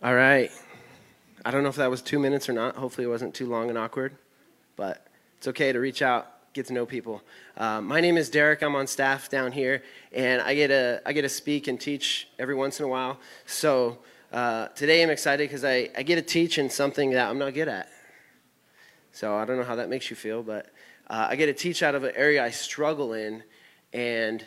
All right. I don't know if that was two minutes or not. Hopefully, it wasn't too long and awkward, but it's okay to reach out, get to know people. Uh, my name is Derek. I'm on staff down here, and I get to I get to speak and teach every once in a while. So uh, today I'm excited because I, I get to teach in something that I'm not good at. So I don't know how that makes you feel, but uh, I get to teach out of an area I struggle in, and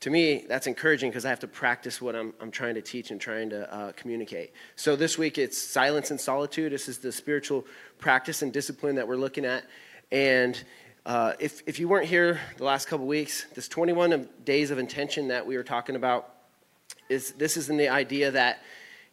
to me, that's encouraging because I have to practice what I'm, I'm trying to teach and trying to uh, communicate. So this week it's silence and solitude. This is the spiritual practice and discipline that we're looking at. And uh, if, if you weren't here the last couple weeks, this 21 days of intention that we were talking about is this is in the idea that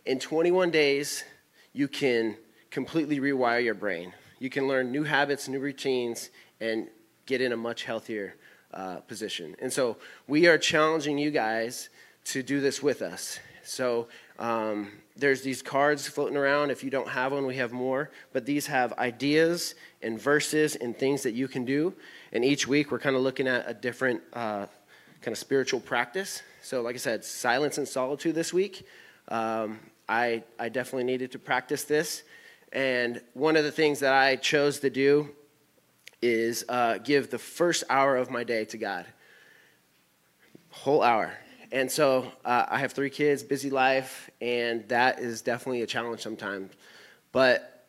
in 21 days you can completely rewire your brain. You can learn new habits, new routines, and get in a much healthier uh, position. And so we are challenging you guys to do this with us. So um, there's these cards floating around. If you don't have one, we have more. But these have ideas and verses and things that you can do. And each week we're kind of looking at a different uh, kind of spiritual practice. So, like I said, silence and solitude this week. Um, I, I definitely needed to practice this. And one of the things that I chose to do is uh, give the first hour of my day to God. Whole hour. And so uh, I have three kids, busy life, and that is definitely a challenge sometimes. But,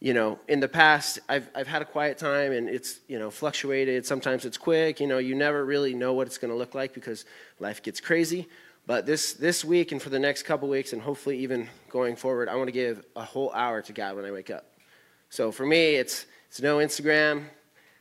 you know, in the past, I've, I've had a quiet time and it's, you know, fluctuated. Sometimes it's quick. You know, you never really know what it's going to look like because life gets crazy. But this, this week and for the next couple weeks, and hopefully even going forward, I want to give a whole hour to God when I wake up. So for me, it's, it's no Instagram,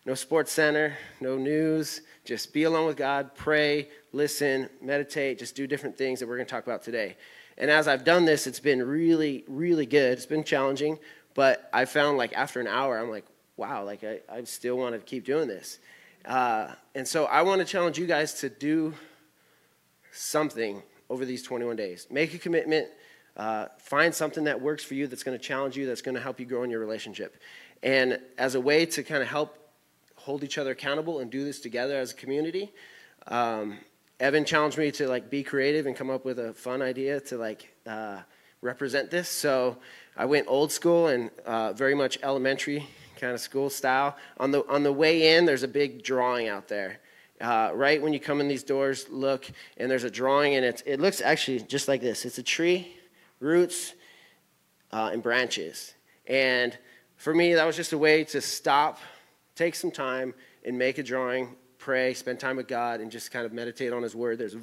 no sports center, no news. Just be alone with God, pray, listen, meditate, just do different things that we're going to talk about today. And as I've done this, it's been really, really good. It's been challenging, but I found like after an hour, I'm like, wow, like I, I still want to keep doing this. Uh, and so I want to challenge you guys to do something over these 21 days. Make a commitment. Uh, find something that works for you that's going to challenge you, that's going to help you grow in your relationship. And as a way to kind of help hold each other accountable and do this together as a community. Um, Evan challenged me to like be creative and come up with a fun idea to like uh, represent this. So I went old school and uh, very much elementary kind of school style. On the on the way in, there's a big drawing out there. Uh, right when you come in these doors, look and there's a drawing and it it looks actually just like this. It's a tree, roots, uh, and branches. And for me, that was just a way to stop take some time and make a drawing, pray, spend time with God, and just kind of meditate on His Word. There's,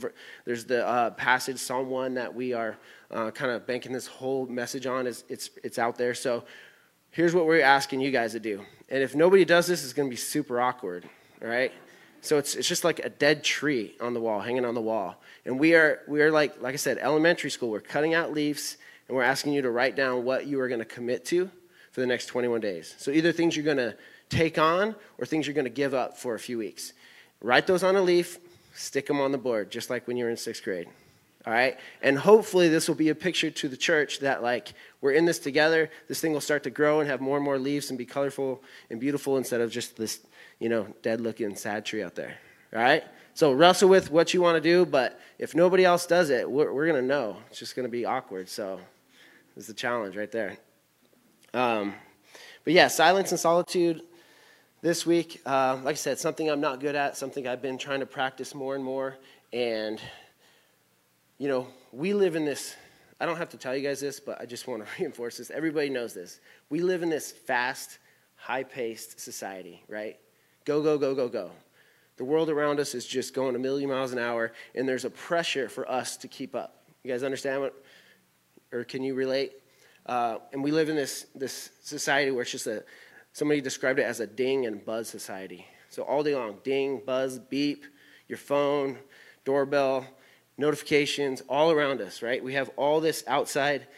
there's the uh, passage, Psalm 1, that we are uh, kind of banking this whole message on. It's, it's, it's out there. So here's what we're asking you guys to do. And if nobody does this, it's going to be super awkward, all right? So it's, it's just like a dead tree on the wall, hanging on the wall. And we are, we are like, like I said, elementary school. We're cutting out leaves, and we're asking you to write down what you are going to commit to for the next 21 days. So either things you're going to take on or things you're going to give up for a few weeks. Write those on a leaf, stick them on the board, just like when you were in sixth grade. All right? And hopefully, this will be a picture to the church that, like, we're in this together. This thing will start to grow and have more and more leaves and be colorful and beautiful instead of just this, you know, dead looking sad tree out there. All right? So, wrestle with what you want to do, but if nobody else does it, we're, we're going to know. It's just going to be awkward. So, it's the challenge right there. Um, but yeah, silence and solitude this week, uh, like I said, something I'm not good at, something I've been trying to practice more and more. And, you know, we live in this, I don't have to tell you guys this, but I just want to reinforce this. Everybody knows this. We live in this fast, high paced society, right? Go, go, go, go, go. The world around us is just going a million miles an hour, and there's a pressure for us to keep up. You guys understand what, or can you relate? Uh, and we live in this, this society where it's just a, Somebody described it as a ding and buzz society. So all day long, ding, buzz, beep, your phone, doorbell, notifications, all around us, right? We have all this outside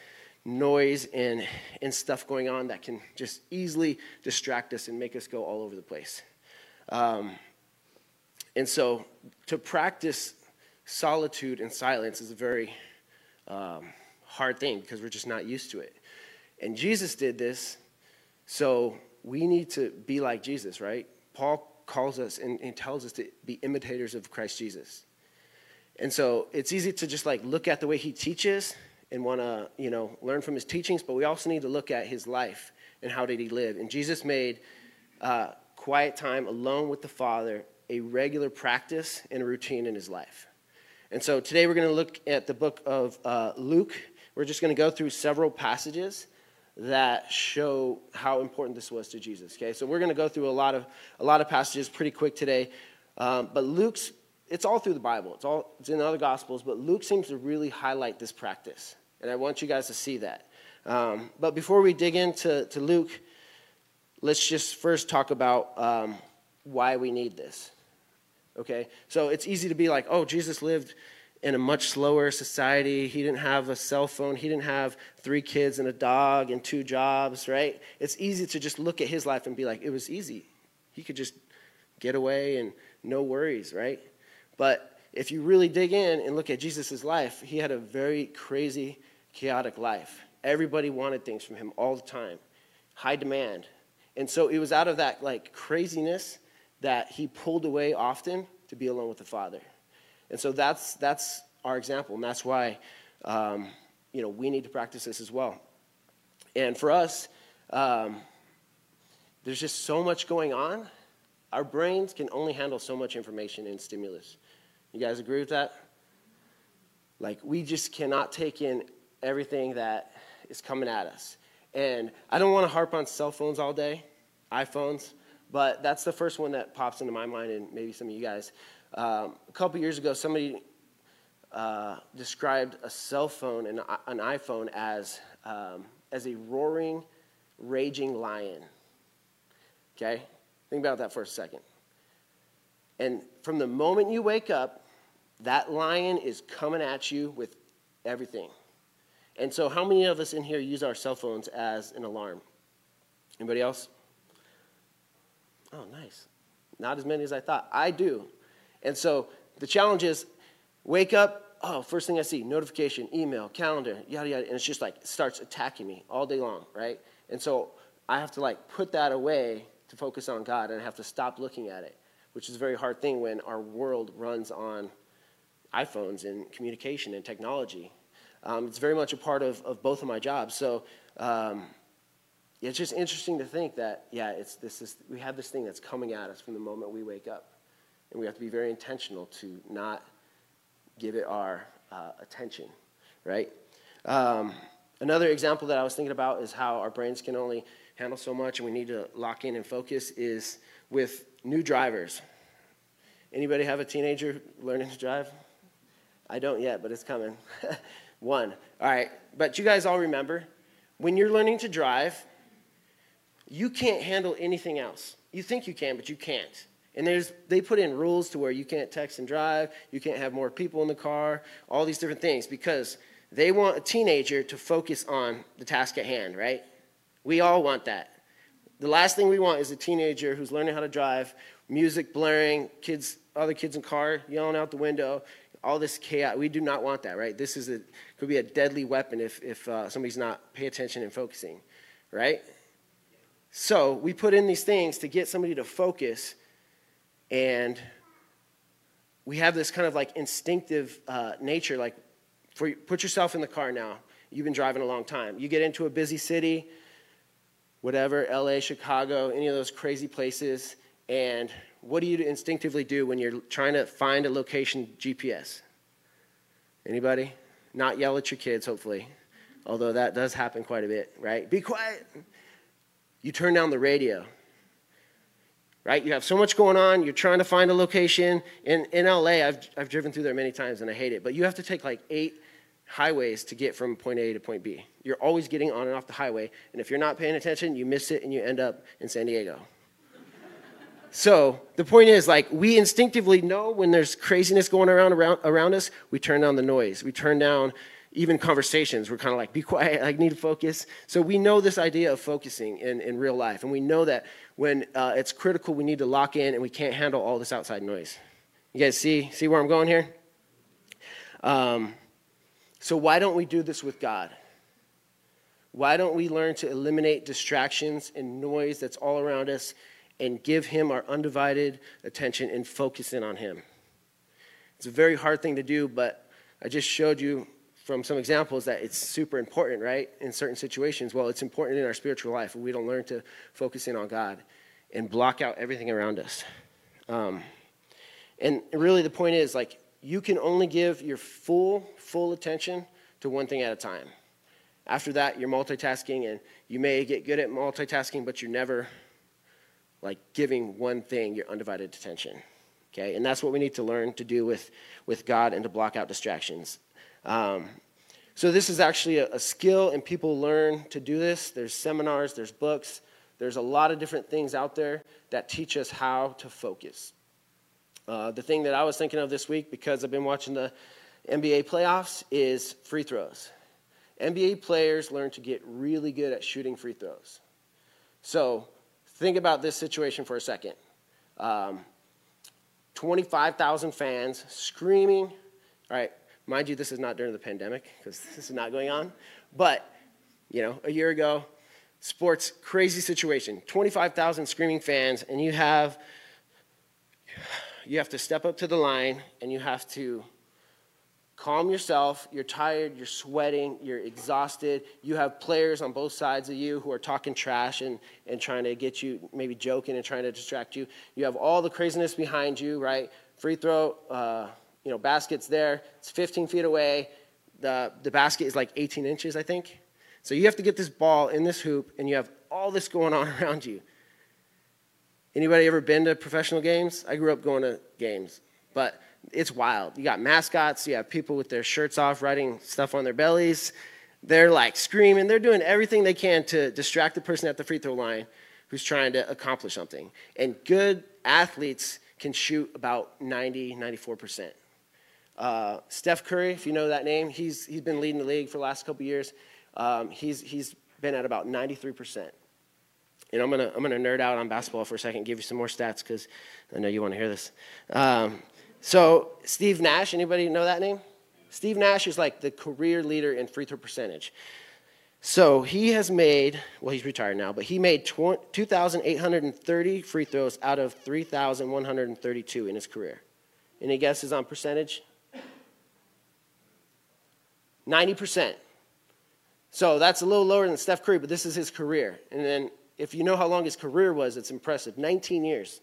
noise and, and stuff going on that can just easily distract us and make us go all over the place. Um, and so to practice solitude and silence is a very um, hard thing because we're just not used to it. And Jesus did this so we need to be like Jesus, right? Paul calls us and, and tells us to be imitators of Christ Jesus. And so it's easy to just like look at the way he teaches and want to, you know, learn from his teachings, but we also need to look at his life and how did he live. And Jesus made uh, quiet time alone with the Father a regular practice and a routine in his life. And so today we're going to look at the book of uh, Luke. We're just going to go through several passages that show how important this was to Jesus. Okay, so we're going to go through a lot of a lot of passages pretty quick today, um, but Luke's it's all through the Bible. It's all it's in the other Gospels, but Luke seems to really highlight this practice, and I want you guys to see that. Um, but before we dig into to Luke, let's just first talk about um, why we need this. Okay, so it's easy to be like, oh, Jesus lived in a much slower society. He didn't have a cell phone. He didn't have three kids and a dog and two jobs, right? It's easy to just look at his life and be like, it was easy. He could just get away and no worries, right? But if you really dig in and look at Jesus' life, he had a very crazy, chaotic life. Everybody wanted things from him all the time, high demand. And so it was out of that like craziness that he pulled away often to be alone with the Father. And so that's, that's our example, and that's why um, you know, we need to practice this as well. And for us, um, there's just so much going on. Our brains can only handle so much information and stimulus. You guys agree with that? Like, we just cannot take in everything that is coming at us. And I don't want to harp on cell phones all day, iPhones, but that's the first one that pops into my mind, and maybe some of you guys. Um, a couple years ago, somebody uh, described a cell phone and an iPhone as, um, as a roaring, raging lion. Okay? Think about that for a second. And from the moment you wake up, that lion is coming at you with everything. And so, how many of us in here use our cell phones as an alarm? Anybody else? Oh, nice. Not as many as I thought. I do. And so, the challenge is wake up. Oh, first thing I see notification, email, calendar, yada, yada. And it's just like, starts attacking me all day long, right? And so, I have to like put that away to focus on God, and I have to stop looking at it, which is a very hard thing when our world runs on iPhones and communication and technology. Um, it's very much a part of, of both of my jobs. So um, it's just interesting to think that, yeah, it's this is, we have this thing that's coming at us from the moment we wake up. And we have to be very intentional to not give it our uh, attention, right? Um, another example that I was thinking about is how our brains can only handle so much and we need to lock in and focus is with new drivers. Anybody have a teenager learning to drive? I don't yet, but it's coming. One. All right. But you guys all remember when you're learning to drive, you can't handle anything else. You think you can, but you can't. And there's, they put in rules to where you can't text and drive, you can't have more people in the car, all these different things because they want a teenager to focus on the task at hand, right? We all want that. The last thing we want is a teenager who's learning how to drive, music blaring, kids, other kids in car yelling out the window, all this chaos. We do not want that, right? This is a, could be a deadly weapon if, if uh, somebody's not paying attention and focusing, right? So we put in these things to get somebody to focus, and we have this kind of like instinctive uh, nature. Like, for, put yourself in the car now. You've been driving a long time. You get into a busy city, whatever, LA, Chicago, any of those crazy places, and what do you instinctively do when you're trying to find a location GPS? Anybody? Not yell at your kids, hopefully. Although that does happen quite a bit, right? Be quiet. You turn down the radio. Right? You have so much going on. You're trying to find a location. In, in LA, I've, I've driven through there many times and I hate it. But you have to take like eight highways to get from point A to point B. You're always getting on and off the highway. And if you're not paying attention, you miss it and you end up in San Diego. So the point is, like, we instinctively know when there's craziness going around, around around us, we turn down the noise. We turn down even conversations. We're kind of like, be quiet, I need to focus. So we know this idea of focusing in, in real life. And we know that when uh, it's critical, we need to lock in and we can't handle all this outside noise. You guys see, see where I'm going here? Um, so why don't we do this with God? Why don't we learn to eliminate distractions and noise that's all around us and give Him our undivided attention and focus in on Him. It's a very hard thing to do, but I just showed you from some examples that it's super important, right? In certain situations. Well, it's important in our spiritual life. We don't learn to focus in on God and block out everything around us. Um, and really, the point is like, you can only give your full, full attention to one thing at a time. After that, you're multitasking, and you may get good at multitasking, but you're never like giving one thing your undivided attention. Okay, and that's what we need to learn to do with, with God and to block out distractions. Um, so this is actually a, a skill, and people learn to do this. There's seminars, there's books, there's a lot of different things out there that teach us how to focus. Uh, the thing that I was thinking of this week, because I've been watching the NBA playoffs, is free throws. NBA players learn to get really good at shooting free throws. So think about this situation for a second. Um, 25,000 fans screaming. All right, mind you, this is not during the pandemic because this is not going on. But, you know, a year ago, sports crazy situation 25,000 screaming fans, and you have. You have to step up to the line and you have to calm yourself. You're tired, you're sweating, you're exhausted. You have players on both sides of you who are talking trash and, and trying to get you, maybe joking and trying to distract you. You have all the craziness behind you, right? Free throw, uh, you know, basket's there. It's 15 feet away. The, the basket is like 18 inches, I think. So you have to get this ball in this hoop, and you have all this going on around you. Anybody ever been to professional games? I grew up going to games, but it's wild. You got mascots, you have people with their shirts off writing stuff on their bellies. They're like screaming, they're doing everything they can to distract the person at the free throw line who's trying to accomplish something. And good athletes can shoot about 90, 94%. Uh, Steph Curry, if you know that name, he's, he's been leading the league for the last couple years. Um, he's, he's been at about 93%. And I'm going to I'm gonna nerd out on basketball for a second, give you some more stats because I know you want to hear this. Um, so Steve Nash, anybody know that name? Steve Nash is like the career leader in free throw percentage. So he has made, well, he's retired now, but he made 2,830 free throws out of 3,132 in his career. Any guesses on percentage? 90%. So that's a little lower than Steph Curry, but this is his career. And then if you know how long his career was, it's impressive 19 years.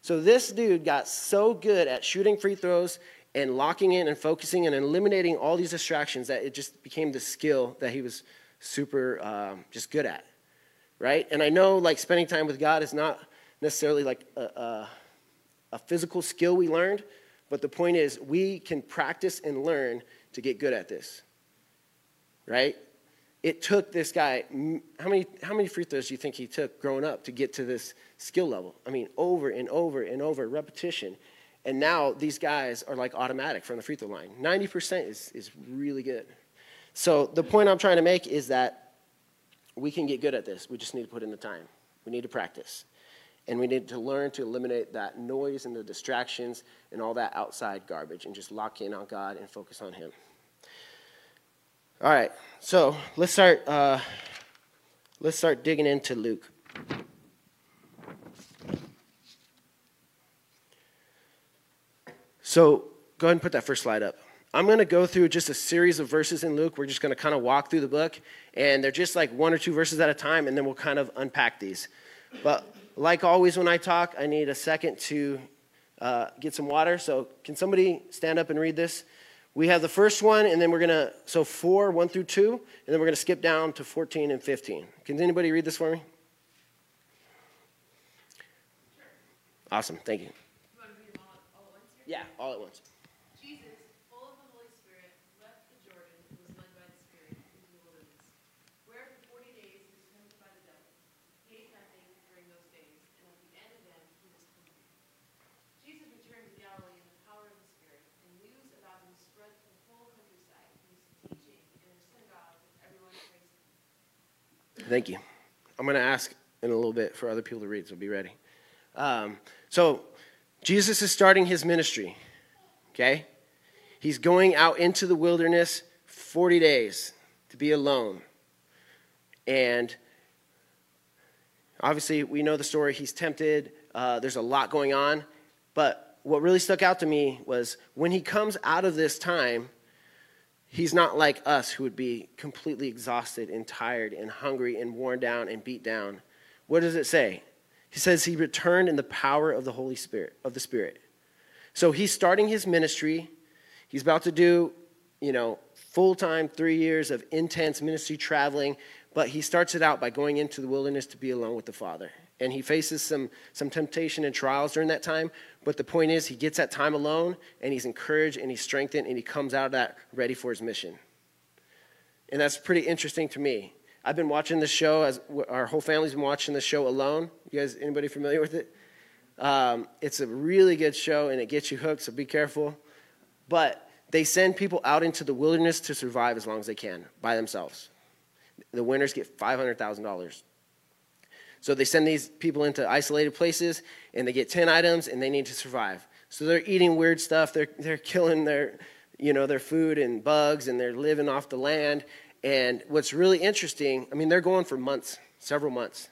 So this dude got so good at shooting free throws and locking in and focusing and eliminating all these distractions that it just became the skill that he was super um, just good at, right? And I know like spending time with God is not necessarily like a, a, a physical skill we learned, but the point is we can practice and learn to get good at this, right? it took this guy how many how many free throws do you think he took growing up to get to this skill level? I mean over and over and over repetition. And now these guys are like automatic from the free throw line. 90% is, is really good. So the point i'm trying to make is that we can get good at this. We just need to put in the time. We need to practice. And we need to learn to eliminate that noise and the distractions and all that outside garbage and just lock in on god and focus on him all right, so let's start. Uh, let's start digging into Luke. So go ahead and put that first slide up. I'm going to go through just a series of verses in Luke. We're just going to kind of walk through the book, and they're just like one or two verses at a time, and then we'll kind of unpack these. But like always, when I talk, I need a second to uh, get some water. So can somebody stand up and read this? We have the first one, and then we're going to, so 4, 1 through 2, and then we're going to skip down to 14 and 15. Can anybody read this for me? Awesome, thank you. yeah, all at once. Thank you. I'm going to ask in a little bit for other people to read, so be ready. Um, so, Jesus is starting his ministry, okay? He's going out into the wilderness 40 days to be alone. And obviously, we know the story. He's tempted, uh, there's a lot going on. But what really stuck out to me was when he comes out of this time, He's not like us who would be completely exhausted and tired and hungry and worn down and beat down. What does it say? He says he returned in the power of the Holy Spirit, of the Spirit. So he's starting his ministry. He's about to do, you know, full time, three years of intense ministry traveling, but he starts it out by going into the wilderness to be alone with the Father. And he faces some, some temptation and trials during that time, but the point is, he gets that time alone and he's encouraged and he's strengthened and he comes out of that ready for his mission. And that's pretty interesting to me. I've been watching this show as our whole family's been watching the show alone. You guys, anybody familiar with it? Um, it's a really good show and it gets you hooked, so be careful. But they send people out into the wilderness to survive as long as they can by themselves. The winners get $500,000. So they send these people into isolated places and they get 10 items and they need to survive. So they're eating weird stuff. They're, they're killing their, you know, their food and bugs and they're living off the land. And what's really interesting, I mean, they're going for months, several months.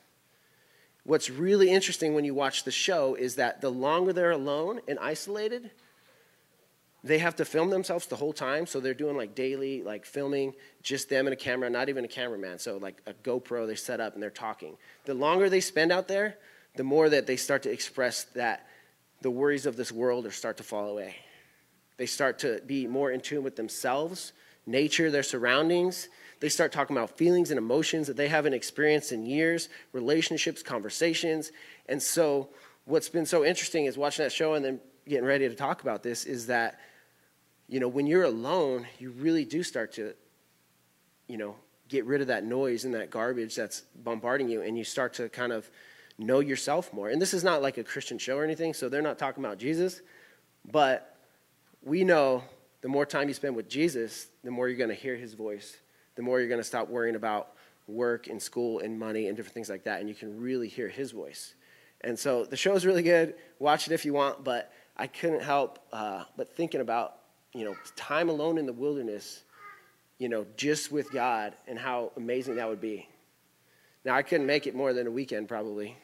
What's really interesting when you watch the show is that the longer they're alone and isolated, they have to film themselves the whole time. So they're doing like daily, like filming just them and a camera, not even a cameraman. So like a GoPro they set up and they're talking. The longer they spend out there, the more that they start to express that the worries of this world start to fall away. They start to be more in tune with themselves, nature, their surroundings. They start talking about feelings and emotions that they haven't experienced in years, relationships, conversations. And so, what's been so interesting is watching that show and then getting ready to talk about this is that you know, when you're alone, you really do start to, you know, get rid of that noise and that garbage that's bombarding you, and you start to kind of know yourself more. And this is not like a Christian show or anything, so they're not talking about Jesus, but we know the more time you spend with Jesus, the more you're going to hear his voice, the more you're going to stop worrying about work and school and money and different things like that, and you can really hear his voice. And so the show is really good. Watch it if you want, but I couldn't help uh, but thinking about you know, time alone in the wilderness, you know, just with God and how amazing that would be. Now, I couldn't make it more than a weekend probably,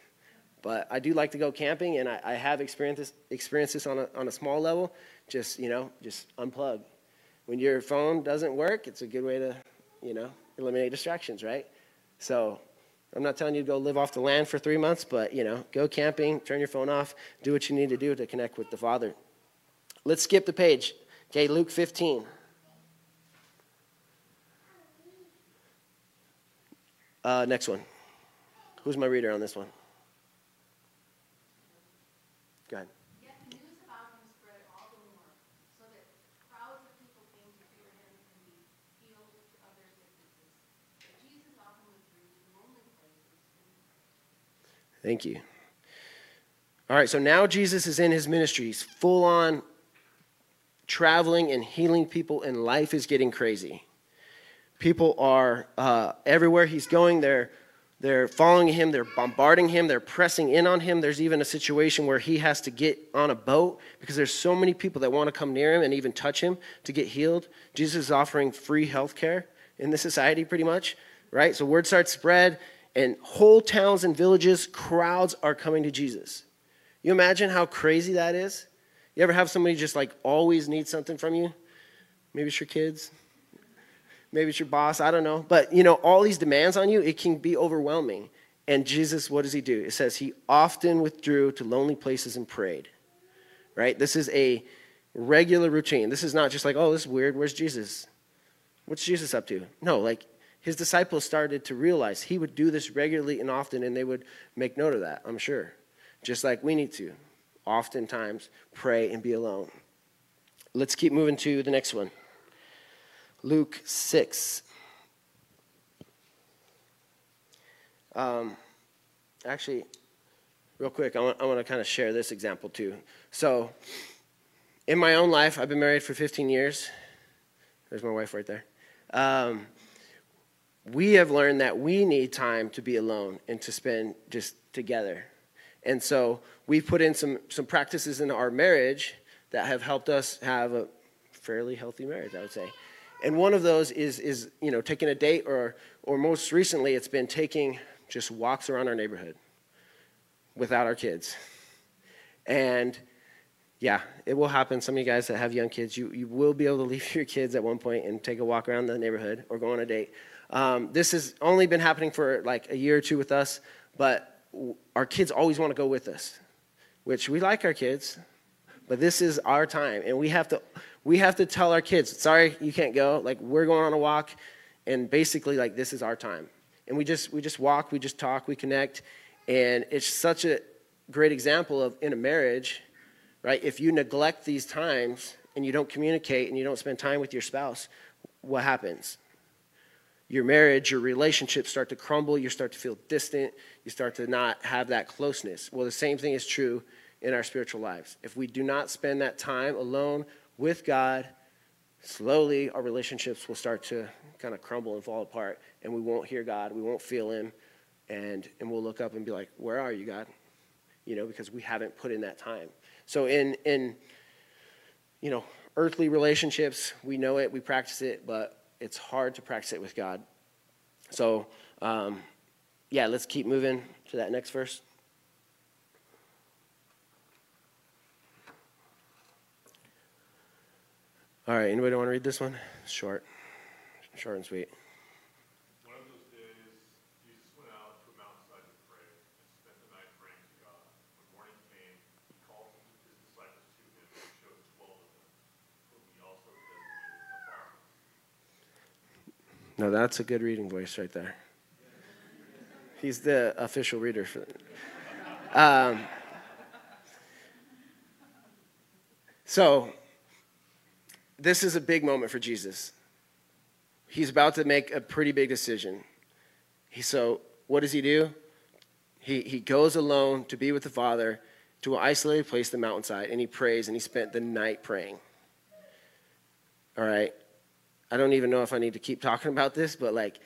but I do like to go camping, and I, I have experienced this, experienced this on, a, on a small level. Just, you know, just unplug. When your phone doesn't work, it's a good way to, you know, eliminate distractions, right? So I'm not telling you to go live off the land for three months, but, you know, go camping, turn your phone off, do what you need to do to connect with the Father. Let's skip the page. Okay, Luke 15. Uh, next one. Who's my reader on this one? Go ahead. Thank you. All right, so now Jesus is in his ministry. He's full on traveling and healing people, and life is getting crazy. People are uh, everywhere he's going. They're they're following him. They're bombarding him. They're pressing in on him. There's even a situation where he has to get on a boat because there's so many people that want to come near him and even touch him to get healed. Jesus is offering free health care in the society, pretty much, right? So word starts spread, and whole towns and villages, crowds are coming to Jesus. You imagine how crazy that is? You ever have somebody just like always need something from you? Maybe it's your kids. Maybe it's your boss. I don't know. But, you know, all these demands on you, it can be overwhelming. And Jesus, what does he do? It says he often withdrew to lonely places and prayed. Right? This is a regular routine. This is not just like, oh, this is weird. Where's Jesus? What's Jesus up to? No, like his disciples started to realize he would do this regularly and often, and they would make note of that, I'm sure. Just like we need to oftentimes pray and be alone. Let's keep moving to the next one Luke 6. Um, actually, real quick, I want, I want to kind of share this example too. So, in my own life, I've been married for 15 years. There's my wife right there. Um, we have learned that we need time to be alone and to spend just together. And so we've put in some, some practices in our marriage that have helped us have a fairly healthy marriage, I would say. And one of those is, is you know, taking a date, or, or most recently, it's been taking just walks around our neighborhood without our kids. And, yeah, it will happen. Some of you guys that have young kids, you, you will be able to leave your kids at one point and take a walk around the neighborhood or go on a date. Um, this has only been happening for like a year or two with us, but our kids always want to go with us, which we like our kids, but this is our time, and we have to we have to tell our kids, sorry, you can't go. Like we're going on a walk, and basically like this is our time, and we just we just walk, we just talk, we connect, and it's such a great example of in a marriage, right? If you neglect these times and you don't communicate and you don't spend time with your spouse, what happens? Your marriage, your relationships start to crumble, you start to feel distant, you start to not have that closeness. Well, the same thing is true in our spiritual lives. If we do not spend that time alone with God, slowly our relationships will start to kind of crumble and fall apart, and we won't hear God, we won't feel Him, and, and we'll look up and be like, Where are you, God? You know, because we haven't put in that time. So, in, in you know, earthly relationships, we know it, we practice it, but it's hard to practice it with God. So, um, yeah, let's keep moving to that next verse. All right, anybody want to read this one? Short, short and sweet. One of those days, Jesus went out to a mountainside to pray and spent the night praying to God. When morning came, he called his disciples to him and chose twelve of them, whom he also designated Now that's a good reading voice right there. He's the official reader for. Um, so this is a big moment for Jesus. He's about to make a pretty big decision. He, so, what does he do? He, he goes alone to be with the Father to an isolated place, the mountainside, and he prays, and he spent the night praying. All right. I don't even know if I need to keep talking about this, but like,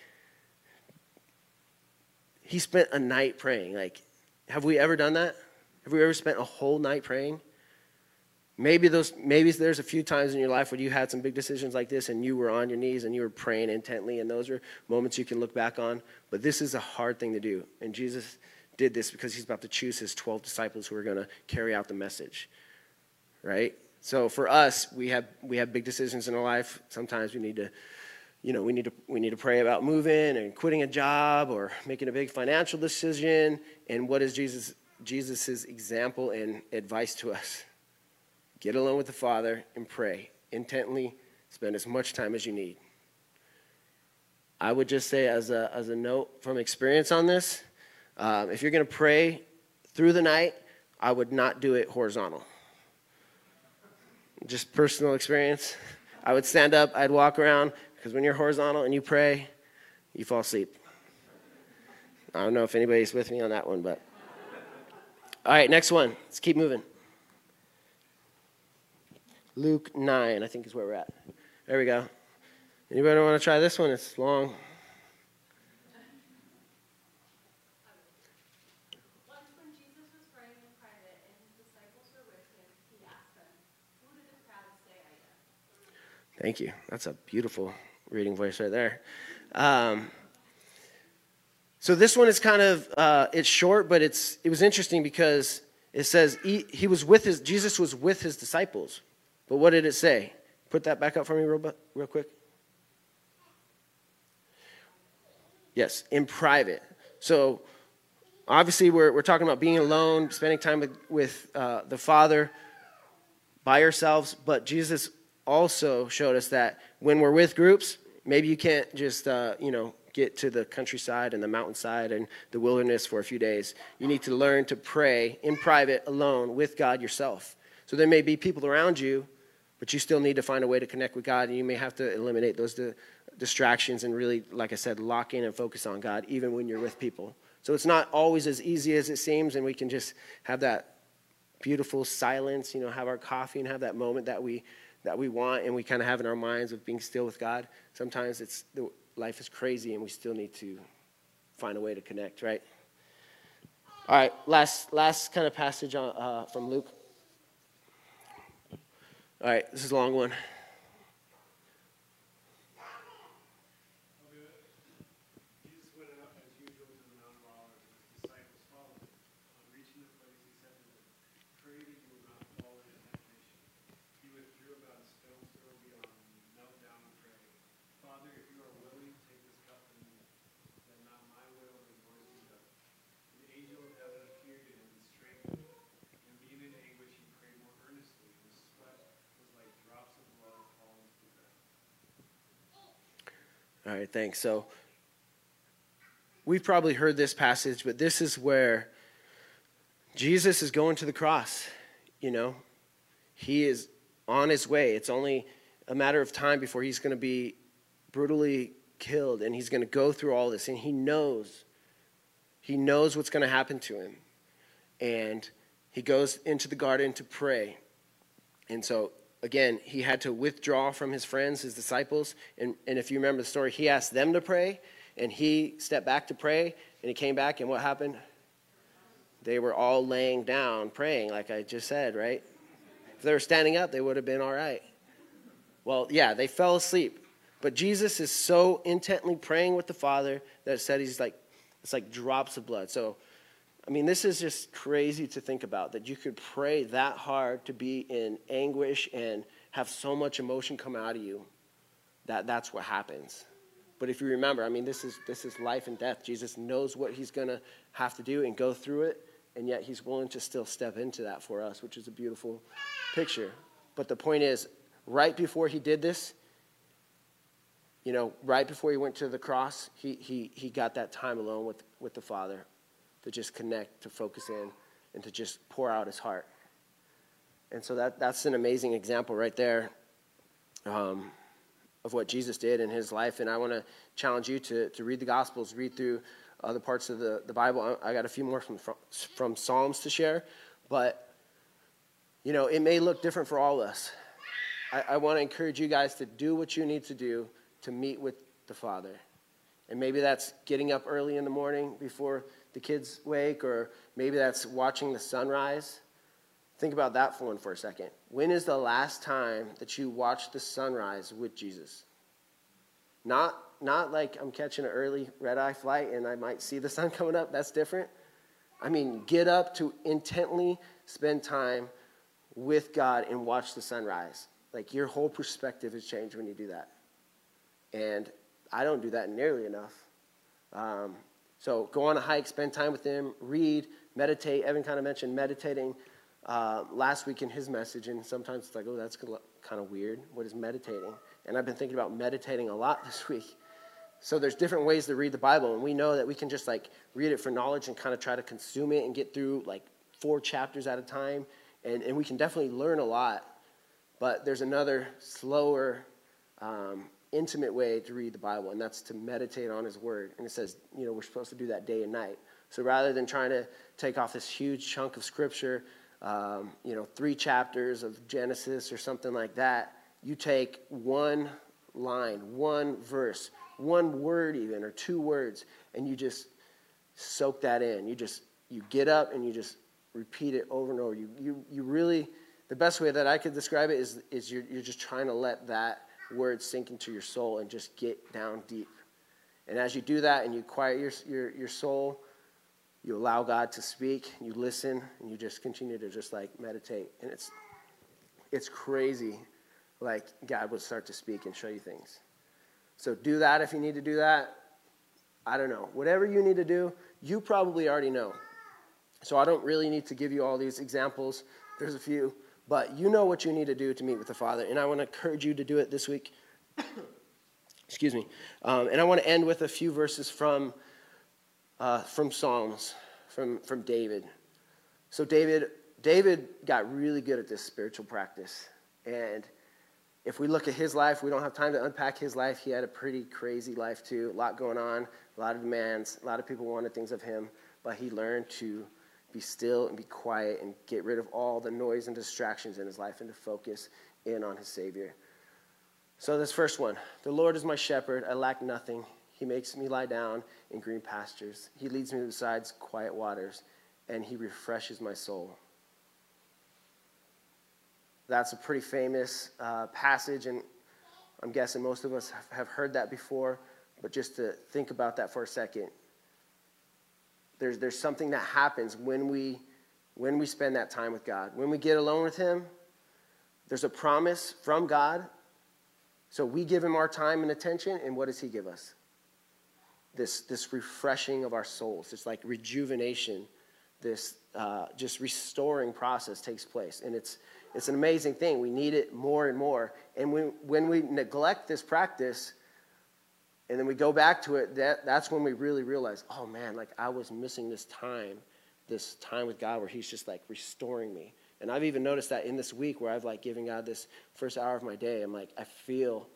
he spent a night praying. Like, have we ever done that? Have we ever spent a whole night praying? Maybe those maybe there's a few times in your life where you had some big decisions like this and you were on your knees and you were praying intently and those are moments you can look back on, but this is a hard thing to do. And Jesus did this because he's about to choose his 12 disciples who are going to carry out the message. Right? So for us, we have we have big decisions in our life. Sometimes we need to you know, we need to we need to pray about moving and quitting a job or making a big financial decision and what is Jesus Jesus's example and advice to us? Get alone with the Father and pray intently. Spend as much time as you need. I would just say, as a, as a note from experience on this, um, if you're going to pray through the night, I would not do it horizontal. Just personal experience. I would stand up, I'd walk around, because when you're horizontal and you pray, you fall asleep. I don't know if anybody's with me on that one, but. All right, next one. Let's keep moving. Luke 9, I think is where we're at. There we go. Anybody want to try this one? It's long. Once when Jesus was praying in private and his disciples were with him, he asked them, Who did the crowd say I am? Thank you. That's a beautiful reading voice right there. Um, so this one is kind of uh, it's short, but it's it was interesting because it says he, he was with his Jesus was with his disciples. But what did it say? Put that back up for me real, real quick. Yes, in private. So obviously, we're, we're talking about being alone, spending time with, with uh, the Father by ourselves. But Jesus also showed us that when we're with groups, maybe you can't just, uh, you know, get to the countryside and the mountainside and the wilderness for a few days. You need to learn to pray in private, alone, with God yourself. So there may be people around you but you still need to find a way to connect with God, and you may have to eliminate those di- distractions and really, like I said, lock in and focus on God, even when you're with people. So it's not always as easy as it seems, and we can just have that beautiful silence, you know, have our coffee and have that moment that we that we want and we kind of have in our minds of being still with God. Sometimes it's the, life is crazy and we still need to find a way to connect, right? All right, last last kind of passage on, uh, from Luke. All right, this is a long one. Jesus went out as usual to the Mount of Olives, and his disciples followed him. On reaching the place, he said to them, Pray that you will not fall into temptation. All right, thanks. So we've probably heard this passage, but this is where Jesus is going to the cross. You know, he is on his way. It's only a matter of time before he's going to be brutally killed and he's going to go through all this and he knows he knows what's going to happen to him and he goes into the garden to pray and so again he had to withdraw from his friends his disciples and, and if you remember the story he asked them to pray and he stepped back to pray and he came back and what happened? They were all laying down praying like i just said right? If they were standing up they would have been all right. Well yeah they fell asleep. But Jesus is so intently praying with the Father that it said he's like, it's like drops of blood. So, I mean, this is just crazy to think about that you could pray that hard to be in anguish and have so much emotion come out of you that that's what happens. But if you remember, I mean, this is, this is life and death. Jesus knows what he's going to have to do and go through it, and yet he's willing to still step into that for us, which is a beautiful picture. But the point is, right before he did this, you know, right before he went to the cross, he, he, he got that time alone with, with the Father to just connect, to focus in, and to just pour out his heart. And so that, that's an amazing example right there um, of what Jesus did in his life. And I want to challenge you to, to read the Gospels, read through other parts of the, the Bible. I got a few more from, from, from Psalms to share, but, you know, it may look different for all of us. I, I want to encourage you guys to do what you need to do to meet with the Father. And maybe that's getting up early in the morning before the kids wake, or maybe that's watching the sunrise. Think about that for one for a second. When is the last time that you watched the sunrise with Jesus? Not, not like I'm catching an early red eye flight and I might see the sun coming up. That's different. I mean, get up to intently spend time with God and watch the sunrise. Like your whole perspective is changed when you do that. And I don't do that nearly enough. Um, so go on a hike, spend time with him, read, meditate. Evan kind of mentioned meditating uh, last week in his message, and sometimes it's like, oh, that's kind of weird. What is meditating? And I've been thinking about meditating a lot this week. So there's different ways to read the Bible, and we know that we can just like read it for knowledge and kind of try to consume it and get through like four chapters at a time, and, and we can definitely learn a lot. But there's another slower, um, intimate way to read the Bible, and that's to meditate on His Word. And it says, you know, we're supposed to do that day and night. So rather than trying to take off this huge chunk of Scripture, um, you know, three chapters of Genesis or something like that, you take one line, one verse, one word even, or two words, and you just soak that in. You just you get up and you just repeat it over and over. You you you really the best way that I could describe it is is you're you're just trying to let that words sink into your soul and just get down deep. And as you do that and you quiet your, your, your soul, you allow God to speak, you listen, and you just continue to just like meditate. And it's, it's crazy, like God would start to speak and show you things. So do that if you need to do that. I don't know. Whatever you need to do, you probably already know. So I don't really need to give you all these examples. There's a few. But you know what you need to do to meet with the Father, and I want to encourage you to do it this week. Excuse me. Um, and I want to end with a few verses from, uh, from Psalms, from, from David. So David, David got really good at this spiritual practice. And if we look at his life, we don't have time to unpack his life. He had a pretty crazy life too, a lot going on, a lot of demands, a lot of people wanted things of him, but he learned to be still and be quiet and get rid of all the noise and distractions in his life and to focus in on his Savior. So, this first one The Lord is my shepherd, I lack nothing. He makes me lie down in green pastures. He leads me beside quiet waters, and he refreshes my soul. That's a pretty famous uh, passage, and I'm guessing most of us have heard that before. But just to think about that for a second, there's, there's something that happens when we, when we spend that time with God. When we get alone with Him, there's a promise from God. So we give Him our time and attention, and what does He give us? This, this refreshing of our souls, this like rejuvenation, this uh, just restoring process takes place. And it's, it's an amazing thing. We need it more and more. And when, when we neglect this practice, And then we go back to it, that, that's when we really realize, oh man, like I was missing this time, this time with God where He's just like restoring me. And I've even noticed that in this week where I've like given God this first hour of my day, I'm like, I feel,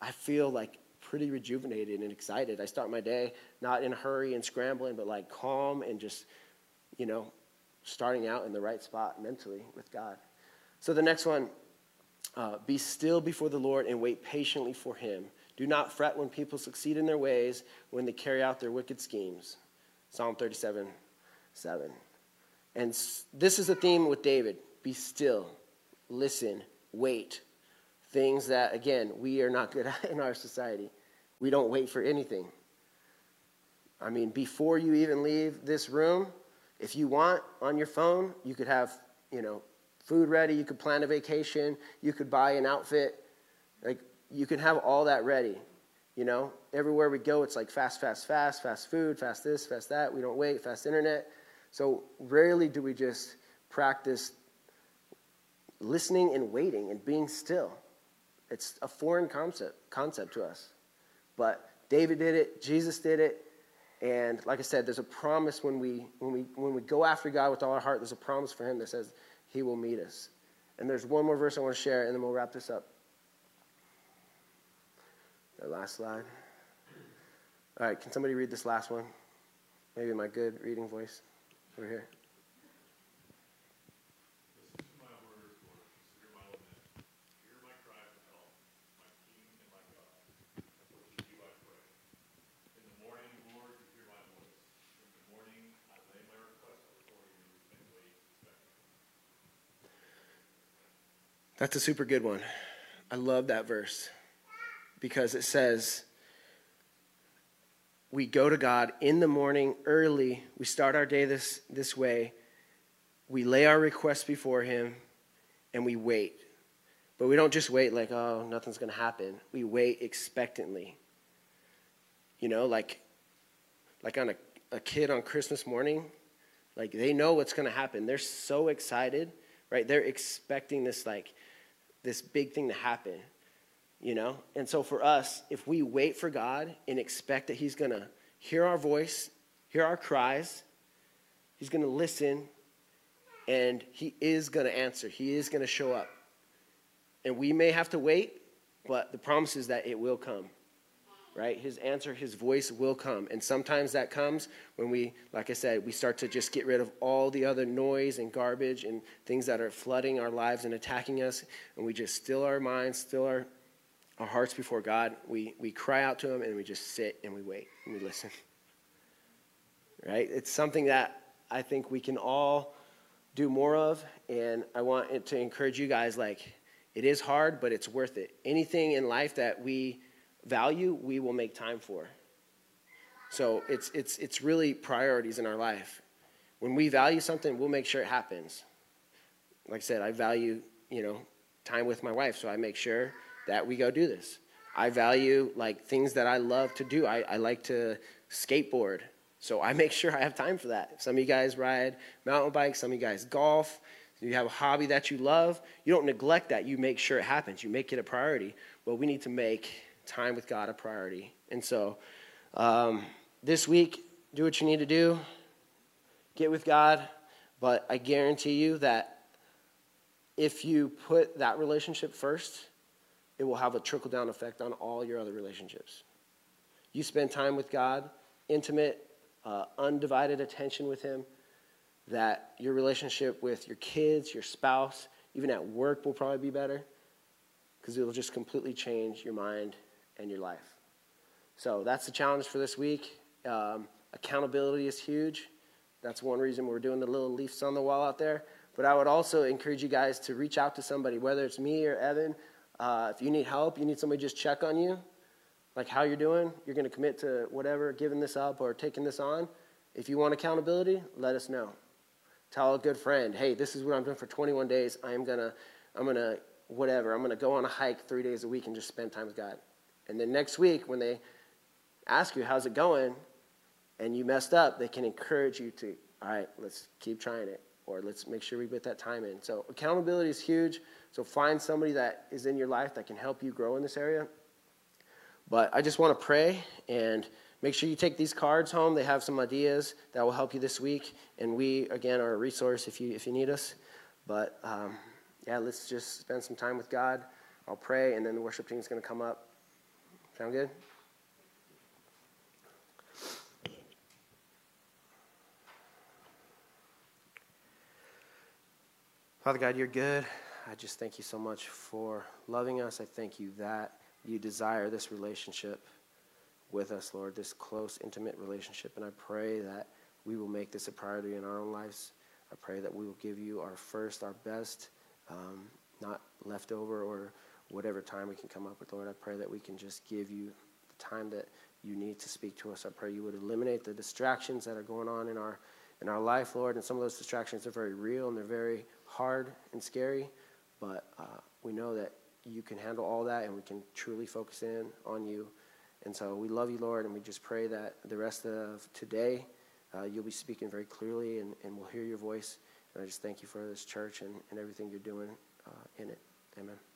I feel like pretty rejuvenated and excited. I start my day not in a hurry and scrambling, but like calm and just, you know, starting out in the right spot mentally with God. So the next one, uh, be still before the Lord and wait patiently for him. Do not fret when people succeed in their ways, when they carry out their wicked schemes. Psalm 37, 7. And this is the theme with David be still, listen, wait. Things that, again, we are not good at in our society. We don't wait for anything. I mean, before you even leave this room, if you want on your phone, you could have, you know, food ready, you could plan a vacation, you could buy an outfit. Like you can have all that ready. You know, everywhere we go, it's like fast, fast, fast, fast food, fast this, fast that. We don't wait, fast internet. So rarely do we just practice listening and waiting and being still. It's a foreign concept concept to us. But David did it, Jesus did it, and like I said, there's a promise when we when we when we go after God with all our heart, there's a promise for him that says he will meet us. And there's one more verse I want to share, and then we'll wrap this up. The last slide. All right, can somebody read this last one? Maybe my good reading voice over here. Listen to my words, Lord. Consider my lament. Hear my cry for help, my King and my God. For to you I pray. In the morning, Lord, you hear my voice. In the morning, I lay my request before you and wait expectantly. That's a super good one. I love that verse because it says, we go to God in the morning early. We start our day this, this way. We lay our requests before Him and we wait. But we don't just wait like, oh, nothing's going to happen. We wait expectantly. You know, like, like on a, a kid on Christmas morning, like they know what's going to happen. They're so excited, right? They're expecting this, like, this big thing to happen you know? And so for us, if we wait for God and expect that He's going to hear our voice, hear our cries, He's going to listen, and He is going to answer. He is going to show up. And we may have to wait, but the promise is that it will come. Right? His answer, his voice will come. And sometimes that comes when we, like I said, we start to just get rid of all the other noise and garbage and things that are flooding our lives and attacking us. And we just still our minds, still our our hearts before God, we, we cry out to Him and we just sit and we wait and we listen. Right? It's something that I think we can all do more of. And I want to encourage you guys like, it is hard, but it's worth it. Anything in life that we value, we will make time for. So it's, it's, it's really priorities in our life. When we value something, we'll make sure it happens. Like I said, I value, you know, time with my wife, so I make sure that we go do this. I value like things that I love to do. I, I like to skateboard. So I make sure I have time for that. Some of you guys ride mountain bikes, some of you guys golf. You have a hobby that you love. You don't neglect that. You make sure it happens. You make it a priority. Well, we need to make time with God a priority. And so um, this week, do what you need to do. Get with God. But I guarantee you that if you put that relationship first, it will have a trickle down effect on all your other relationships. You spend time with God, intimate, uh, undivided attention with Him, that your relationship with your kids, your spouse, even at work will probably be better because it will just completely change your mind and your life. So that's the challenge for this week. Um, accountability is huge. That's one reason we're doing the little leaves on the wall out there. But I would also encourage you guys to reach out to somebody, whether it's me or Evan uh, if you need help, you need somebody just check on you, like how you're doing. You're going to commit to whatever, giving this up or taking this on. If you want accountability, let us know. Tell a good friend, hey, this is what I'm doing for 21 days. I'm gonna, I'm gonna, whatever. I'm gonna go on a hike three days a week and just spend time with God. And then next week, when they ask you how's it going, and you messed up, they can encourage you to, all right, let's keep trying it, or let's make sure we put that time in. So accountability is huge. So find somebody that is in your life that can help you grow in this area. But I just want to pray and make sure you take these cards home. They have some ideas that will help you this week. And we, again, are a resource if you, if you need us. But um, yeah, let's just spend some time with God. I'll pray, and then the worship team is going to come up. Sound good? Father God, you're good. I just thank you so much for loving us. I thank you that you desire this relationship with us, Lord, this close, intimate relationship. And I pray that we will make this a priority in our own lives. I pray that we will give you our first, our best, um, not leftover or whatever time we can come up with, Lord. I pray that we can just give you the time that you need to speak to us. I pray you would eliminate the distractions that are going on in our in our life, Lord. And some of those distractions are very real and they're very hard and scary, but uh, we know that you can handle all that and we can truly focus in on you. And so we love you, Lord, and we just pray that the rest of today uh, you'll be speaking very clearly and, and we'll hear your voice. And I just thank you for this church and, and everything you're doing uh, in it. Amen.